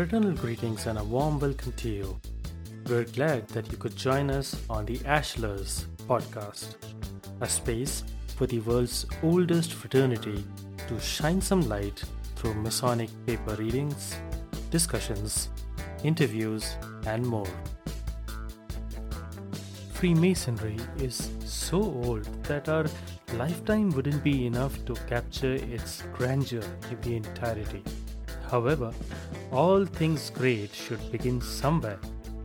fraternal greetings and a warm welcome to you. We're glad that you could join us on the Ashlars podcast, a space for the world's oldest fraternity to shine some light through Masonic paper readings, discussions, interviews, and more. Freemasonry is so old that our lifetime wouldn't be enough to capture its grandeur in the entirety. However, all things great should begin somewhere,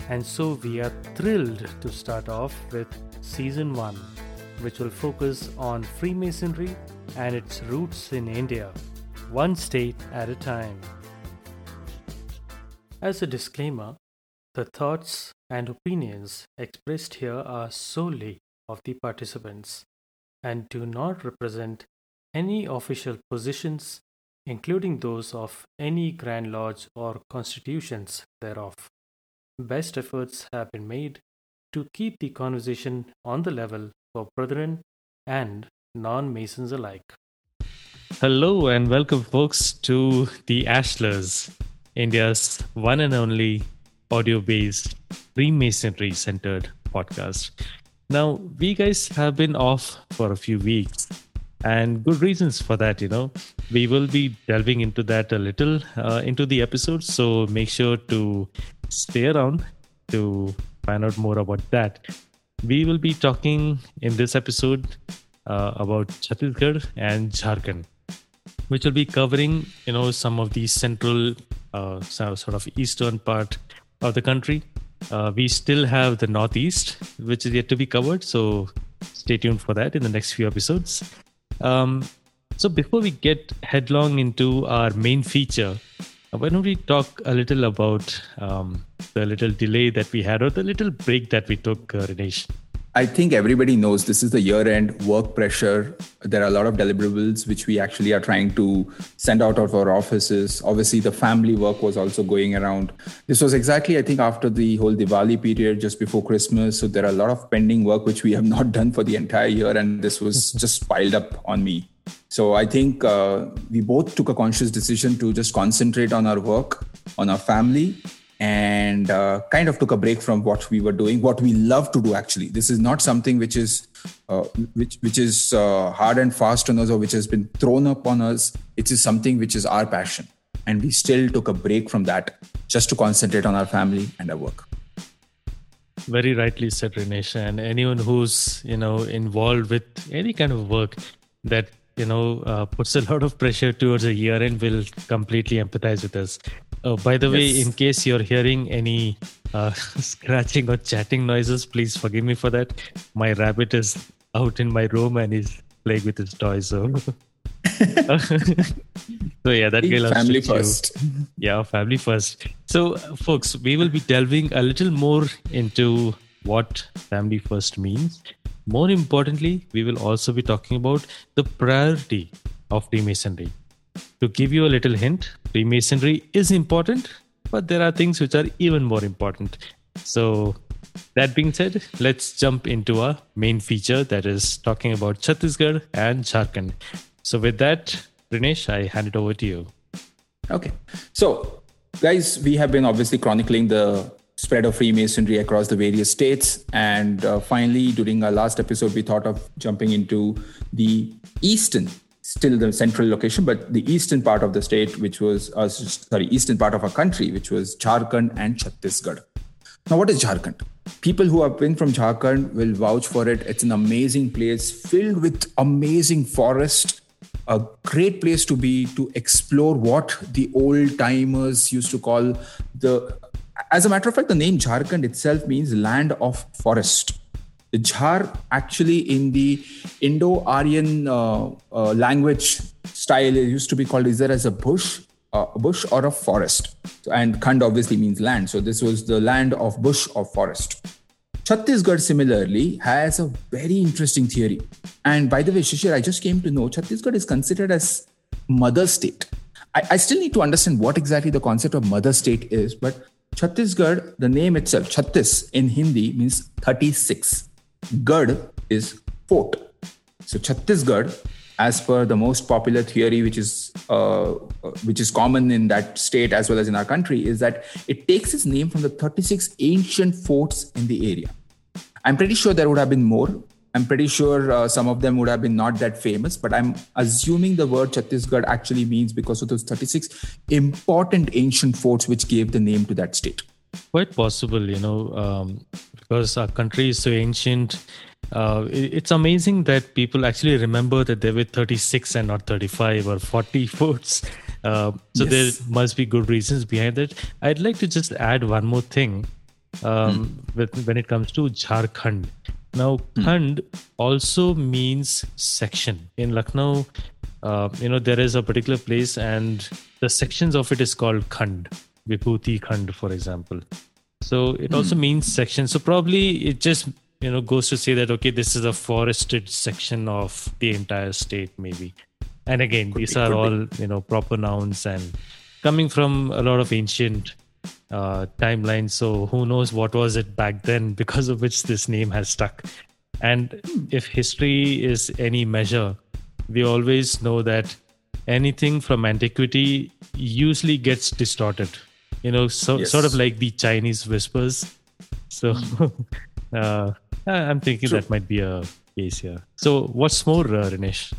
and so we are thrilled to start off with Season 1, which will focus on Freemasonry and its roots in India, one state at a time. As a disclaimer, the thoughts and opinions expressed here are solely of the participants and do not represent any official positions including those of any Grand Lodge or constitutions thereof. Best efforts have been made to keep the conversation on the level for brethren and non Masons alike. Hello and welcome, folks, to the Ashlars, India's one and only audio based Freemasonry centered podcast. Now, we guys have been off for a few weeks and good reasons for that you know. We will be delving into that a little uh, into the episode. So make sure to stay around to find out more about that. We will be talking in this episode uh, about chhattisgarh and jharkhand which will be covering you know some of the central uh, sort of eastern part of the country. Uh, we still have the northeast which is yet to be covered. So stay tuned for that in the next few episodes um, so before we get headlong into our main feature, uh, why don't we talk a little about um, the little delay that we had or the little break that we took, uh? I think everybody knows this is the year end work pressure. There are a lot of deliverables which we actually are trying to send out of our offices. Obviously, the family work was also going around. This was exactly, I think, after the whole Diwali period, just before Christmas. So there are a lot of pending work which we have not done for the entire year. And this was just piled up on me. So I think uh, we both took a conscious decision to just concentrate on our work, on our family, and uh, kind of took a break from what we were doing what we love to do actually. This is not something which is uh, which which is uh, hard and fast on us or which has been thrown upon us. It is something which is our passion. And we still took a break from that just to concentrate on our family and our work. Very rightly said Rinesh and anyone who's you know involved with any kind of work that you know uh, puts a lot of pressure towards a year end will completely empathize with us Oh, by the yes. way, in case you're hearing any uh, scratching or chatting noises, please forgive me for that. My rabbit is out in my room and he's playing with his toys. So, so yeah, that guy family first. You. Yeah, family first. So, folks, we will be delving a little more into what family first means. More importantly, we will also be talking about the priority of Freemasonry. To give you a little hint, Freemasonry is important, but there are things which are even more important. So, that being said, let's jump into our main feature that is talking about Chhattisgarh and Jharkhand. So, with that, Rinesh, I hand it over to you. Okay. So, guys, we have been obviously chronicling the spread of Freemasonry across the various states. And uh, finally, during our last episode, we thought of jumping into the eastern still the central location, but the eastern part of the state, which was, uh, sorry, eastern part of our country, which was Jharkhand and Chhattisgarh. Now, what is Jharkhand? People who have been from Jharkhand will vouch for it. It's an amazing place filled with amazing forest, a great place to be to explore what the old timers used to call the. As a matter of fact, the name Jharkhand itself means land of forest the Jhar actually in the Indo-Aryan uh, uh, language style it used to be called either as a bush, uh, a bush or a forest. And Khand obviously means land. So this was the land of bush or forest. Chhattisgarh similarly has a very interesting theory. And by the way, Shishir, I just came to know Chhattisgarh is considered as mother state. I, I still need to understand what exactly the concept of mother state is, but Chhattisgarh, the name itself, Chhattis in Hindi means 36. Gad is fort. So Chhattisgarh as per the most popular theory, which is uh, which is common in that state as well as in our country, is that it takes its name from the 36 ancient forts in the area. I'm pretty sure there would have been more. I'm pretty sure uh, some of them would have been not that famous, but I'm assuming the word Chhattisgarh actually means because of those 36 important ancient forts which gave the name to that state. Quite possible, you know, um, because our country is so ancient uh, it's amazing that people actually remember that there were 36 and not 35 or 40 votes. Uh, so yes. there must be good reasons behind it. I'd like to just add one more thing um, mm. with, when it comes to Jharkhand. Now, mm. Khand also means section. In Lucknow, uh, you know, there is a particular place and the sections of it is called Khand, Vibhuti Khand, for example. So it mm. also means section. So probably it just you know goes to say that okay this is a forested section of the entire state maybe and again could these be, are all be. you know proper nouns and coming from a lot of ancient uh, timelines so who knows what was it back then because of which this name has stuck and if history is any measure we always know that anything from antiquity usually gets distorted you know so yes. sort of like the chinese whispers so uh, I'm thinking that might be a case here. So, what's more, uh, Rinesh?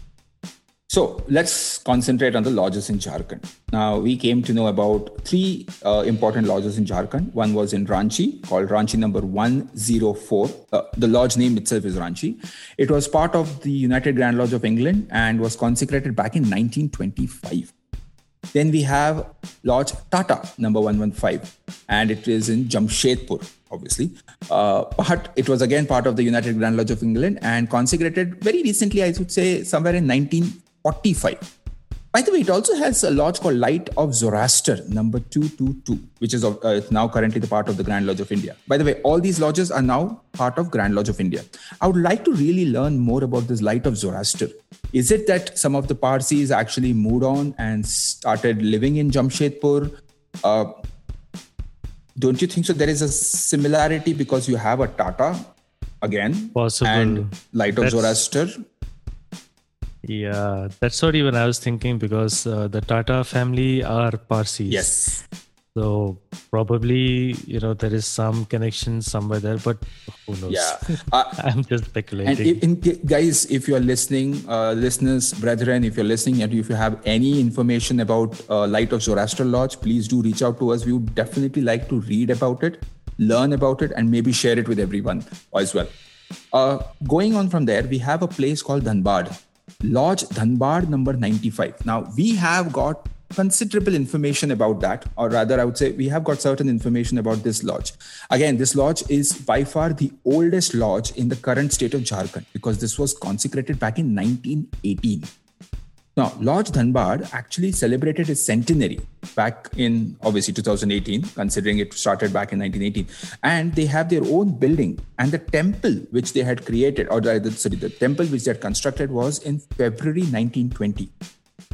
So let's concentrate on the lodges in Jharkhand. Now we came to know about three uh, important lodges in Jharkhand. One was in Ranchi, called Ranchi number 104. Uh, the lodge name itself is Ranchi. It was part of the United Grand Lodge of England and was consecrated back in 1925. Then we have Lodge Tata number 115, and it is in Jamshedpur obviously. Uh, but it was again part of the United Grand Lodge of England and consecrated very recently, I would say, somewhere in 1945. By the way, it also has a lodge called Light of Zoroaster, number 222, which is uh, now currently the part of the Grand Lodge of India. By the way, all these lodges are now part of Grand Lodge of India. I would like to really learn more about this Light of Zoroaster. Is it that some of the Parsis actually moved on and started living in Jamshedpur? Uh, don't you think so? There is a similarity because you have a Tata again Possible. and Light of that's, Zoroaster. Yeah, that's what even I was thinking because uh, the Tata family are Parsis. Yes. So probably you know there is some connection somewhere there, but who knows? Yeah, uh, I'm just speculating. And in, guys, if you're listening, uh, listeners, brethren, if you're listening, and if you have any information about uh, Light of Zoroaster Lodge, please do reach out to us. We would definitely like to read about it, learn about it, and maybe share it with everyone as well. Uh, going on from there, we have a place called Dhanbad, Lodge Dhanbad number 95. Now we have got considerable information about that, or rather, I would say we have got certain information about this lodge. Again, this lodge is by far the oldest lodge in the current state of Jharkhand because this was consecrated back in 1918. Now, Lodge Dhanbad actually celebrated its centenary back in obviously 2018, considering it started back in 1918. And they have their own building. And the temple which they had created, or the, sorry, the temple which they had constructed was in February 1920.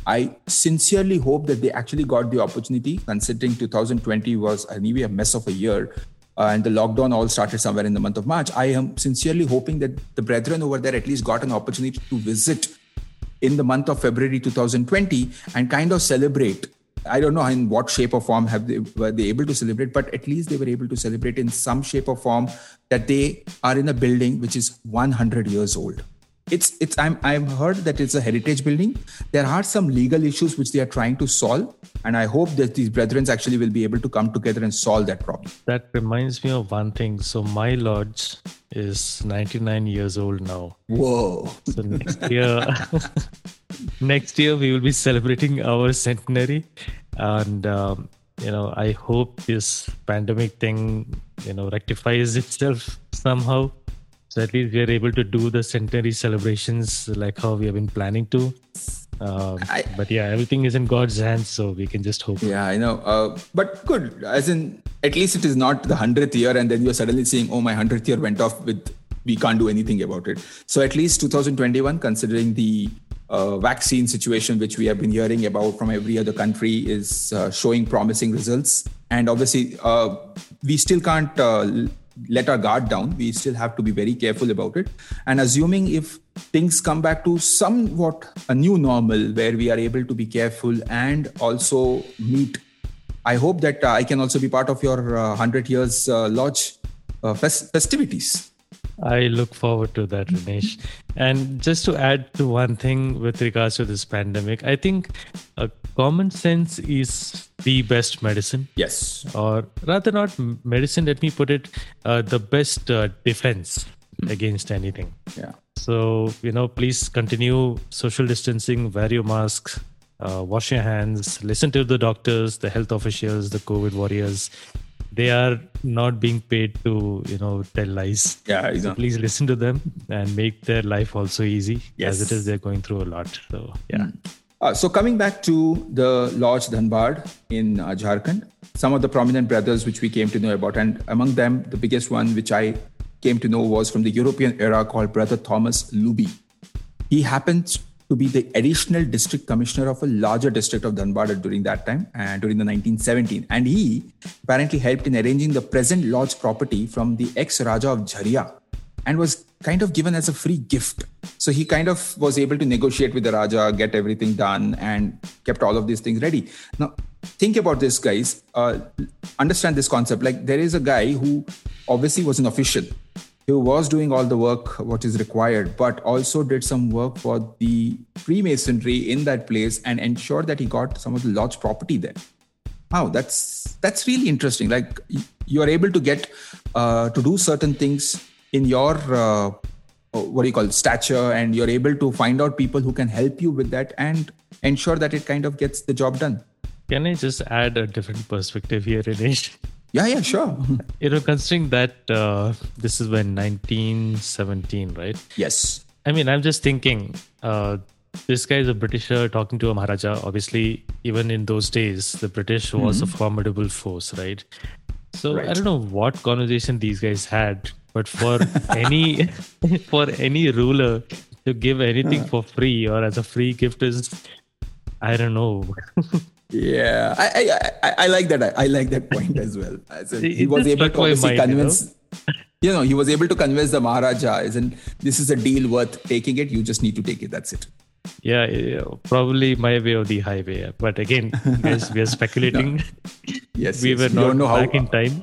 I sincerely hope that they actually got the opportunity, considering 2020 was anyway a mess of a year. Uh, and the lockdown all started somewhere in the month of March. I am sincerely hoping that the brethren over there at least got an opportunity to visit in the month of February 2020 and kind of celebrate. I don't know in what shape or form have they were they able to celebrate, but at least they were able to celebrate in some shape or form that they are in a building which is 100 years old it's it's I'm I've heard that it's a heritage building. There are some legal issues which they are trying to solve, and I hope that these brethren actually will be able to come together and solve that problem. That reminds me of one thing. So my lodge is 99 years old now. Whoa! So next year, next year we will be celebrating our centenary, and. Um, you know, I hope this pandemic thing, you know, rectifies itself somehow so at least we are able to do the centenary celebrations like how we have been planning to. Um, I, but yeah, everything is in God's hands, so we can just hope. Yeah, I know. Uh, but good, as in, at least it is not the hundredth year, and then you're suddenly saying, "Oh, my hundredth year went off with we can't do anything about it." So at least 2021, considering the uh, vaccine situation, which we have been hearing about from every other country, is uh, showing promising results. And obviously, uh, we still can't uh, let our guard down. We still have to be very careful about it. And assuming if things come back to somewhat a new normal where we are able to be careful and also meet. I hope that uh, I can also be part of your uh, 100 years uh, lodge uh, fest- festivities. I look forward to that, Rinesh. And just to add to one thing with regards to this pandemic, I think uh, common sense is the best medicine. Yes. Or rather, not medicine, let me put it, uh, the best uh, defense against anything. Yeah. So, you know, please continue social distancing, wear your masks, uh, wash your hands, listen to the doctors, the health officials, the COVID warriors they are not being paid to you know tell lies yeah exactly. so please listen to them and make their life also easy yes. as it is they're going through a lot so yeah mm. uh, so coming back to the lodge dhanbad in uh, jharkhand some of the prominent brothers which we came to know about and among them the biggest one which i came to know was from the european era called brother thomas luby he happens to be the additional district commissioner of a larger district of Dhanbad during that time and uh, during the 1917. And he apparently helped in arranging the present lodge property from the ex Raja of Jharia and was kind of given as a free gift. So he kind of was able to negotiate with the Raja, get everything done, and kept all of these things ready. Now, think about this, guys. Uh, understand this concept. Like, there is a guy who obviously was an official who was doing all the work what is required but also did some work for the freemasonry in that place and ensured that he got some of the lodge property there. Wow that's that's really interesting. Like you are able to get uh, to do certain things in your uh, what do you call it, stature and you're able to find out people who can help you with that and ensure that it kind of gets the job done. Can i just add a different perspective here Rinesh? Yeah, yeah, sure. you know, considering that uh, this is when 1917, right? Yes. I mean, I'm just thinking, uh, this guy is a Britisher talking to a Maharaja. Obviously, even in those days, the British was mm-hmm. a formidable force, right? So right. I don't know what conversation these guys had, but for any for any ruler to give anything for free or as a free gift is, I don't know. Yeah, I I, I, like that. I, like that point as well. he was able to obviously mind, convince. You know? you know, he was able to convince the Maharaja, isn't this is a deal worth taking it? You just need to take it. That's it. Yeah, yeah probably my way or the highway. But again, guys, we are speculating. no. Yes, we yes. were not back how, in time.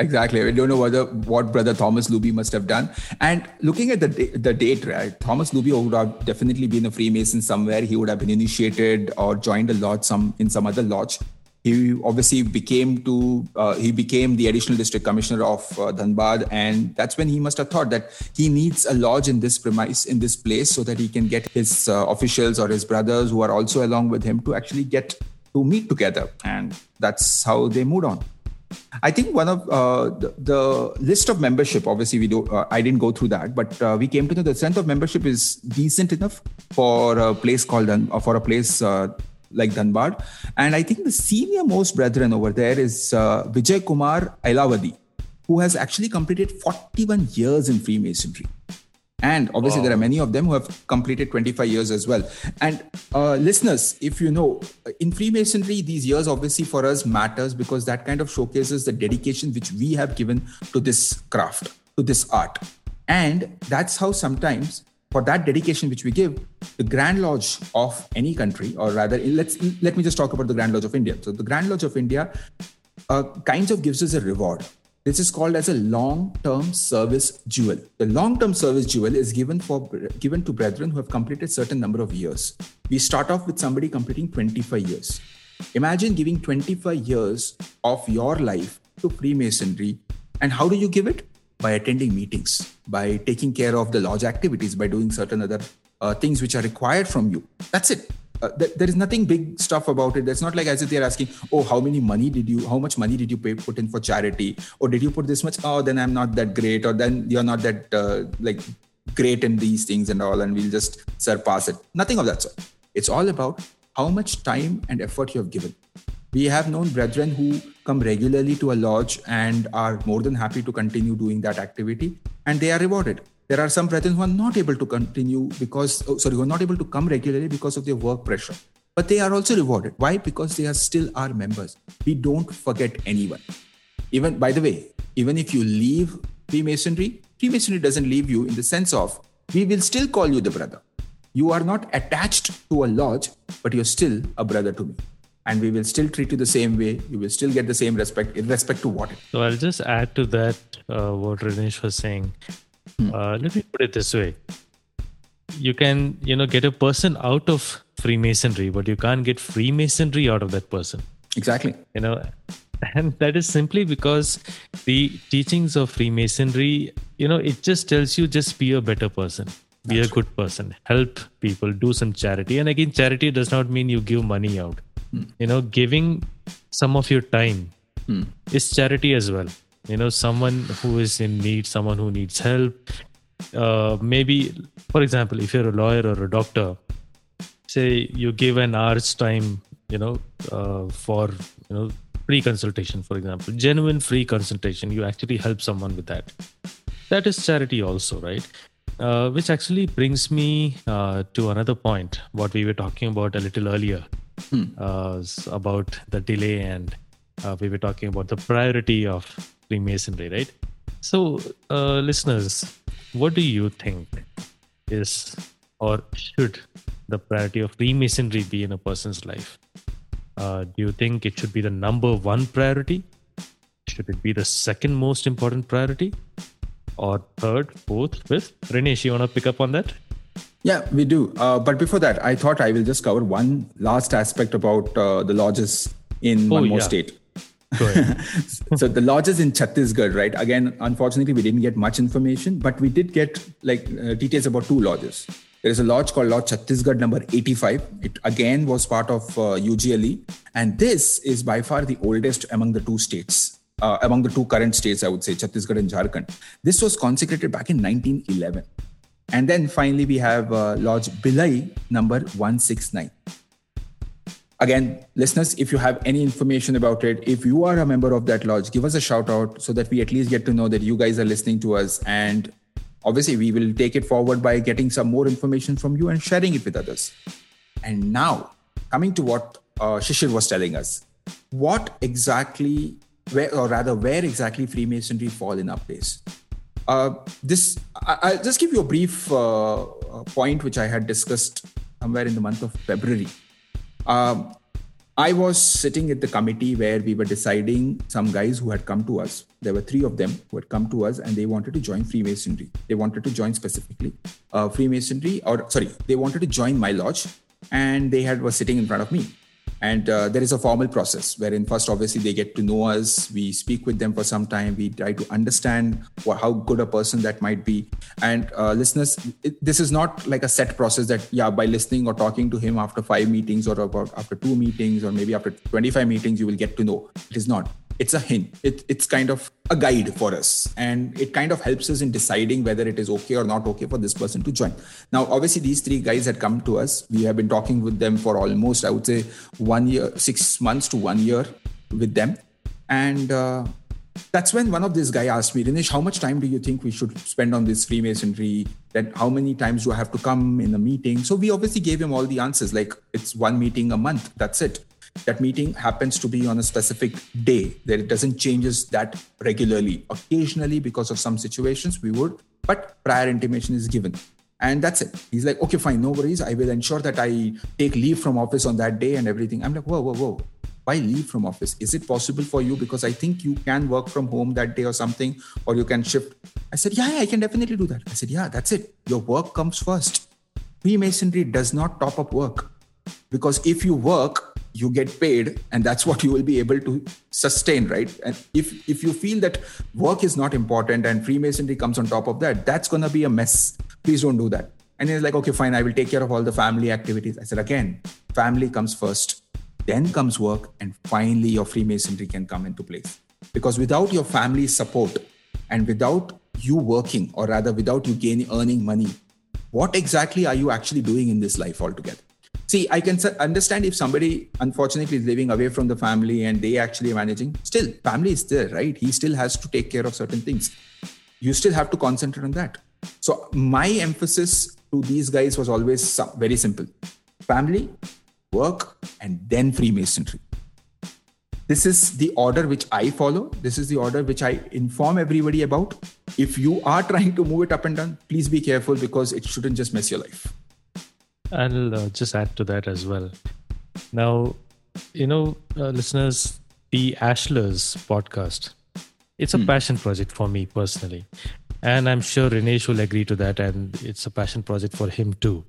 Exactly. I don't know whether what brother Thomas Luby must have done. And looking at the the date, right? Thomas Luby would have definitely been a Freemason somewhere. He would have been initiated or joined a lodge some in some other lodge. He obviously became to uh, he became the additional district commissioner of uh, Dhanbad, and that's when he must have thought that he needs a lodge in this premise in this place so that he can get his uh, officials or his brothers who are also along with him to actually get to meet together, and that's how they moved on. I think one of uh, the, the, list of membership, obviously, we do. Uh, I didn't go through that, but uh, we came to know the strength of membership is decent enough for a place called uh, for a place uh, like Dhanbad. And I think the senior most brethren over there is uh, Vijay Kumar Ailavadi, who has actually completed 41 years in Freemasonry and obviously wow. there are many of them who have completed 25 years as well. And uh, listeners if you know in freemasonry these years obviously for us matters because that kind of showcases the dedication which we have given to this craft to this art. And that's how sometimes for that dedication which we give the grand lodge of any country or rather let's let me just talk about the grand lodge of india. So the grand lodge of india uh, kinds of gives us a reward this is called as a long-term service jewel. The long-term service jewel is given for given to brethren who have completed certain number of years. We start off with somebody completing 25 years. Imagine giving 25 years of your life to Freemasonry. And how do you give it? By attending meetings, by taking care of the lodge activities, by doing certain other uh, things which are required from you. That's it uh, th- there is nothing big stuff about it. It's not like as if they're asking, oh, how many money did you, how much money did you pay, put in for charity? Or did you put this much? Oh, then I'm not that great. Or then you're not that uh, like great in these things and all. And we'll just surpass it. Nothing of that sort. It's all about how much time and effort you have given. We have known brethren who come regularly to a lodge and are more than happy to continue doing that activity and they are rewarded there are some brethren who are not able to continue because, oh, sorry, who are not able to come regularly because of their work pressure. But they are also rewarded. Why? Because they are still our members. We don't forget anyone. Even, by the way, even if you leave Freemasonry, Freemasonry doesn't leave you in the sense of we will still call you the brother. You are not attached to a lodge, but you're still a brother to me. And we will still treat you the same way. You will still get the same respect, in respect to what. So I'll just add to that uh, what Rinesh was saying. Hmm. Uh, let me put it this way: you can, you know, get a person out of Freemasonry, but you can't get Freemasonry out of that person. Exactly. You know, and that is simply because the teachings of freemasonry you know it just tells you just be a better person be That's a good person help people do some charity and again charity does not mean you give money out mm. you know giving some of your time mm. is charity as well you know someone who is in need someone who needs help. Uh, maybe for example if you're a lawyer or a doctor say you give an hour's time you know uh, for you know free consultation for example genuine free consultation you actually help someone with that. That is charity also right? Uh, which actually brings me uh, to another point what we were talking about a little earlier hmm. uh, about the delay and uh, we were talking about the priority of freemasonry right so uh, listeners what do you think is or should the priority of freemasonry be in a person's life uh, do you think it should be the number one priority? Should it be the second most important priority? Or third, fourth, fifth? Rinesh, you want to pick up on that? Yeah, we do. Uh, but before that, I thought I will just cover one last aspect about uh, the lodges in oh, one more yeah. state. so the lodges in Chhattisgarh, right? Again, unfortunately, we didn't get much information, but we did get like uh, details about two lodges. There is a lodge called Lodge Chhattisgarh number 85. It again was part of uh, UGLE. And this is by far the oldest among the two states, uh, among the two current states, I would say, Chhattisgarh and Jharkhand. This was consecrated back in 1911. And then finally, we have uh, Lodge Bhilai number 169. Again, listeners, if you have any information about it, if you are a member of that lodge, give us a shout out so that we at least get to know that you guys are listening to us. And obviously we will take it forward by getting some more information from you and sharing it with others. And now coming to what uh, shishir was telling us what exactly where or rather where exactly freemasonry fall in our place? Uh, this I, will just give you a brief uh, uh, point which i had discussed somewhere in the month of february um, I was sitting at the committee where we were deciding some guys who had come to us. There were three of them who had come to us and they wanted to join Freemasonry. They wanted to join specifically uh, Freemasonry, or sorry, they wanted to join my lodge and they had was sitting in front of me and uh, there is a formal process wherein first obviously they get to know us. We speak with them for some time. We try to understand what, how good a person that might be. And uh, listeners it, this is not like a set process that yeah by listening or talking to him after five meetings or about after two meetings or maybe after 25 meetings you will get to know. It is not it's a hint. It, it's kind of a guide for us. And it kind of helps us in deciding whether it is okay or not okay for this person to join. Now, obviously, these three guys had come to us. We have been talking with them for almost, I would say, one year, six months to one year with them. And uh, that's when one of these guy asked me, Rinesh, how much time do you think we should spend on this Freemasonry? That how many times do I have to come in a meeting? So we obviously gave him all the answers. Like it's one meeting a month. That's it that meeting happens to be on a specific day that it doesn't changes that regularly. Occasionally because of some situations we would but prior intimation is given. And that's it. He's like okay fine no worries. I will ensure that i take leave from office on that day and everything. I'm like whoa whoa whoa. Why leave from office? Is it possible for you? Because i think you can work from home that day or something or you can shift. I said yeah, yeah i can definitely do that. I said yeah that's it. Your work comes first. Freemasonry does not top up work. Because if you work you get paid and that's what you will be able to sustain right? And if if you feel that work is not important and freemasonry comes on top of that that's going to be a mess. Please don't do that. And he's like okay fine i will take care of all the family activities. I said again family comes first then comes work and finally your freemasonry can come into place. Because without your family support and without you working or rather without you gaining earning money what exactly are you actually doing in this life altogether see i can understand if somebody unfortunately is living away from the family and they actually managing. Still family is there right? He still has to take care of certain things. You still have to concentrate on that. So my emphasis to these guys was always very simple. Family work and then freemasonry. This is the order which i follow. This is the order which i inform everybody about. If you are trying to move it up and down, please be careful because it shouldn't just mess your life. I'll uh, just add to that as well. Now, you know, uh, listeners, the Ashlars podcast, it's a hmm. passion project for me personally. And I'm sure Rinesh will agree to that. And it's a passion project for him too.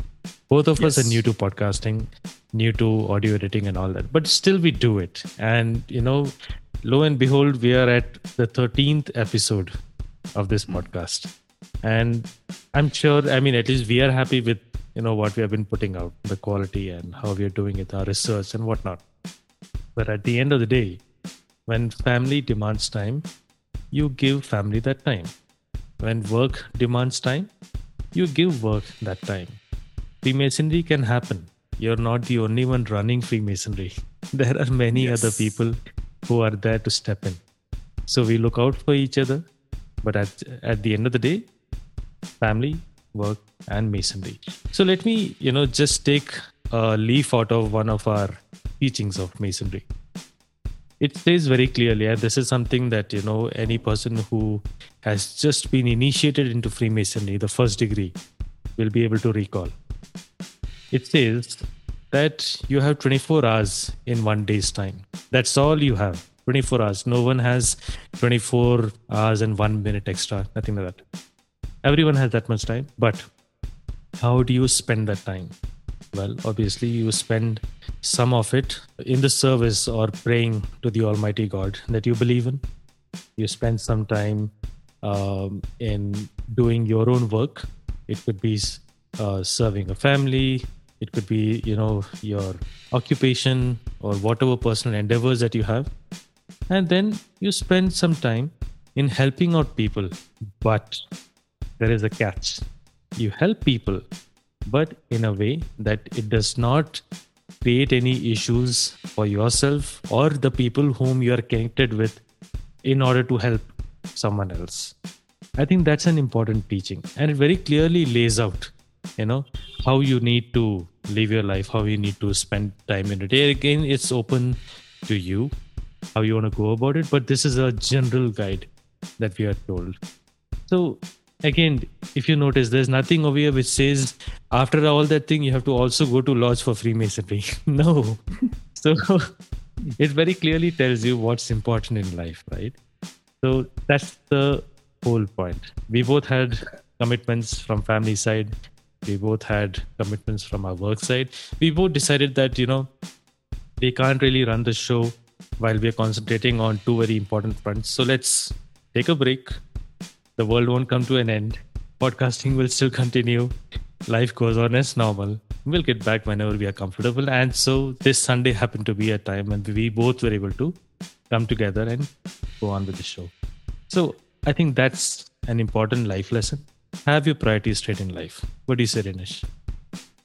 Both of yes. us are new to podcasting, new to audio editing and all that, but still we do it. And, you know, lo and behold, we are at the 13th episode of this hmm. podcast. And I'm sure, I mean, at least we are happy with, you know, what we have been putting out, the quality and how we are doing it, our research and whatnot. But at the end of the day, when family demands time, you give family that time. When work demands time, you give work that time. Freemasonry can happen. You're not the only one running Freemasonry. There are many yes. other people who are there to step in. So we look out for each other. But at, at the end of the day, family, work, and masonry. So let me, you know, just take a leaf out of one of our teachings of masonry. It says very clearly and this is something that you know any person who has just been initiated into freemasonry the first degree will be able to recall. It says that you have 24 hours in one day's time. That's all you have. 24 hours. No one has 24 hours and 1 minute extra nothing like that everyone has that much time but how do you spend that time? Well obviously you spend some of it in the service or praying to the almighty god that you believe in. You spend some time um, in doing your own work. It could be uh, serving a family. It could be you know your occupation or whatever personal endeavors that you have. And then you spend some time in helping out people but there is a catch you help people but in a way that it does not create any issues for yourself or the people whom you are connected with in order to help someone else. I think that's an important teaching and it very clearly lays out, you know, how you need to live your life, how you need to spend time in a day. Again, it's open to you how you want to go about it, but this is a general guide that we are told. So again, if you notice, there's nothing over here which says after all that thing, you have to also go to lodge for Freemasonry. no. so it very clearly tells you what's important in life, right? So that's the whole point. We both had commitments from family side. We both had commitments from our work side. We both decided that, you know, we can't really run the show while we're concentrating on two very important fronts. So let's take a break, the world won't come to an end. Podcasting will still continue. Life goes on as normal. We'll get back whenever we are comfortable. And so this Sunday happened to be a time when we both were able to come together and go on with the show. So I think that's an important life lesson. Have your priorities straight in life. What do you say, Rinesh?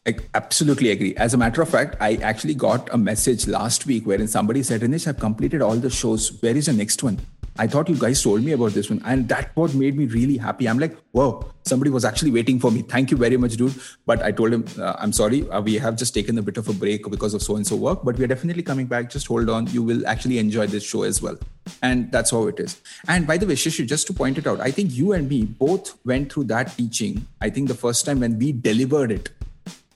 I absolutely agree. As a matter of fact, I actually got a message last week wherein somebody said, Rinesh, I've completed all the shows. Where is the next one? I thought you guys told me about this one. And that what made me really happy. I'm like, whoa, somebody was actually waiting for me. Thank you very much, dude. But I told him, uh, I'm sorry, uh, we have just taken a bit of a break because of so and so work, but we're definitely coming back. Just hold on. You will actually enjoy this show as well. And that's how it is. And by the way, Shishu, just to point it out, I think you and me both went through that teaching. I think the first time when we delivered it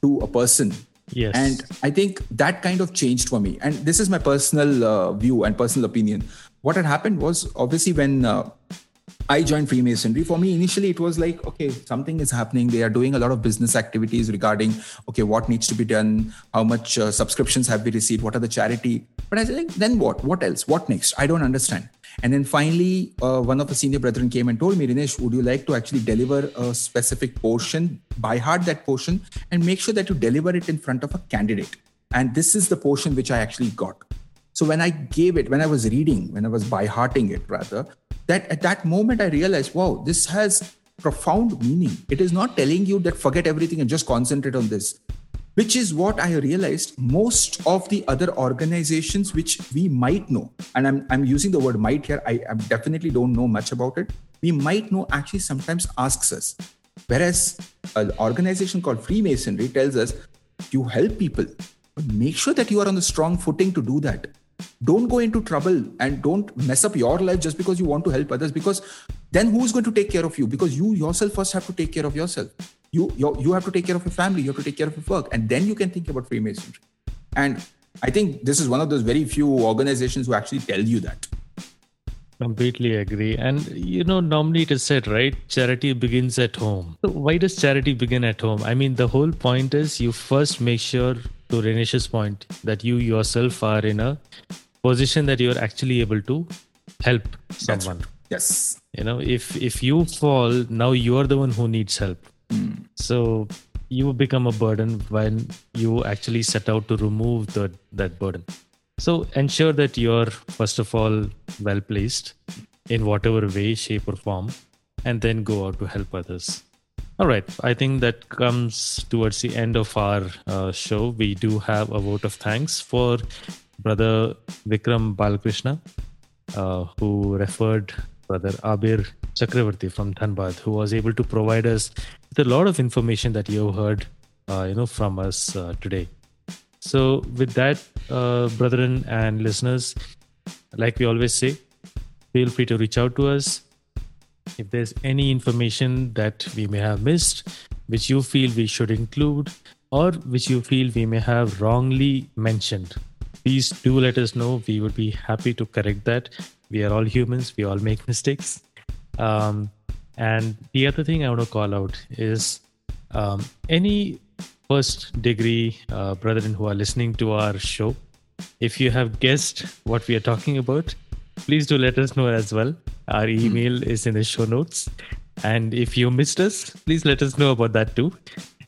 to a person Yes. And I think that kind of changed for me. And this is my personal uh, view and personal opinion. What had happened was obviously when uh, I joined Freemasonry, for me, initially it was like, okay, something is happening. They are doing a lot of business activities regarding, okay, what needs to be done, how much uh, subscriptions have we received, what are the charity. But I think, then what? What else? What next? I don't understand. And then finally, uh, one of the senior brethren came and told me, Rinesh, would you like to actually deliver a specific portion, by heart that portion, and make sure that you deliver it in front of a candidate? And this is the portion which I actually got. So when I gave it, when I was reading, when I was by hearting it rather, that at that moment I realized, wow, this has profound meaning. It is not telling you that forget everything and just concentrate on this which is what I realized most of the other organizations which we might know, and I'm, I'm using the word might here, I, I definitely don't know much about it. We might know actually sometimes asks us. Whereas an organization called Freemasonry tells us you help people, but make sure that you are on the strong footing to do that. Don't go into trouble and don't mess up your life just because you want to help others because then who's going to take care of you? Because you yourself first have to take care of yourself. You, you, you have to take care of your family, you have to take care of your work, and then you can think about Freemasonry. And I think this is one of those very few organizations who actually tell you that. Completely agree. And you know, normally it is said, right? Charity begins at home. So why does charity begin at home? I mean, the whole point is you first make sure, to Rinesh's point, that you yourself are in a position that you're actually able to help someone. Right. Yes. You know, if if you fall, now you're the one who needs help. Mm. So you become a burden when you actually set out to remove the, that burden. So ensure that you're first of all well placed in whatever way, shape, or form, and then go out to help others. All right, I think that comes towards the end of our uh, show. We do have a vote of thanks for Brother Vikram Balakrishna, uh, who referred Brother Abir Chakravarti from Dhanbad, who was able to provide us with a lot of information that you heard, uh, you know, from us uh, today. So, with that, uh, brethren and listeners, like we always say, feel free to reach out to us. If there's any information that we may have missed, which you feel we should include, or which you feel we may have wrongly mentioned, please do let us know. We would be happy to correct that. We are all humans, we all make mistakes. Um, and the other thing I want to call out is um, any first degree uh, brethren who are listening to our show, if you have guessed what we are talking about, please do let us know as well. Our email is in the show notes. And if you missed us, please let us know about that too.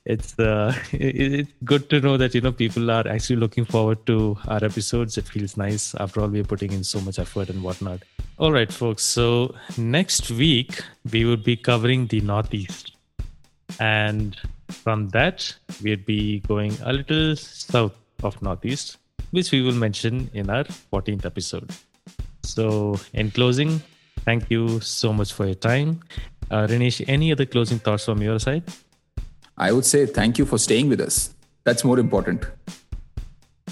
It's uh, it's good to know that you know people are actually looking forward to our episodes. It feels nice. After all, we're putting in so much effort and whatnot. All right, folks. So next week we would be covering the Northeast, and from that we'd be going a little south of Northeast, which we will mention in our 14th episode. So, in closing, thank you so much for your time. Uh, any other closing thoughts from your side? I would say thank you for staying with us. That's more important.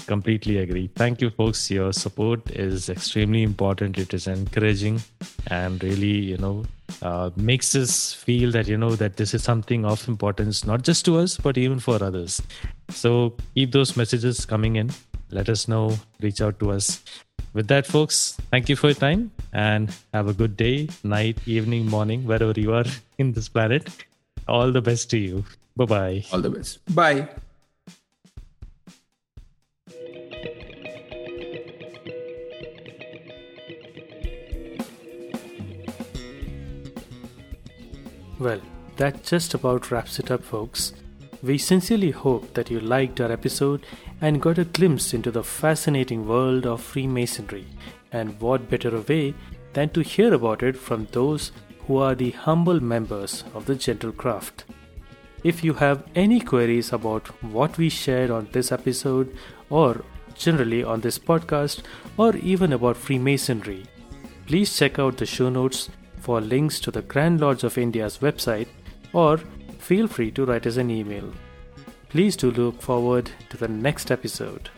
Completely agree. Thank you, folks. Your support is extremely important. It is encouraging and really, you know, uh, makes us feel that, you know, that this is something of importance, not just to us, but even for others. So keep those messages coming in. Let us know, reach out to us. With that, folks, thank you for your time and have a good day, night, evening, morning, wherever you are in this planet. All the best to you. Bye bye. All the best. Bye. Well, that just about wraps it up, folks. We sincerely hope that you liked our episode and got a glimpse into the fascinating world of Freemasonry. And what better way than to hear about it from those who are the humble members of the gentle craft. If you have any queries about what we shared on this episode, or generally on this podcast, or even about Freemasonry, please check out the show notes for links to the Grand Lodge of India's website, or feel free to write us an email. Please do look forward to the next episode.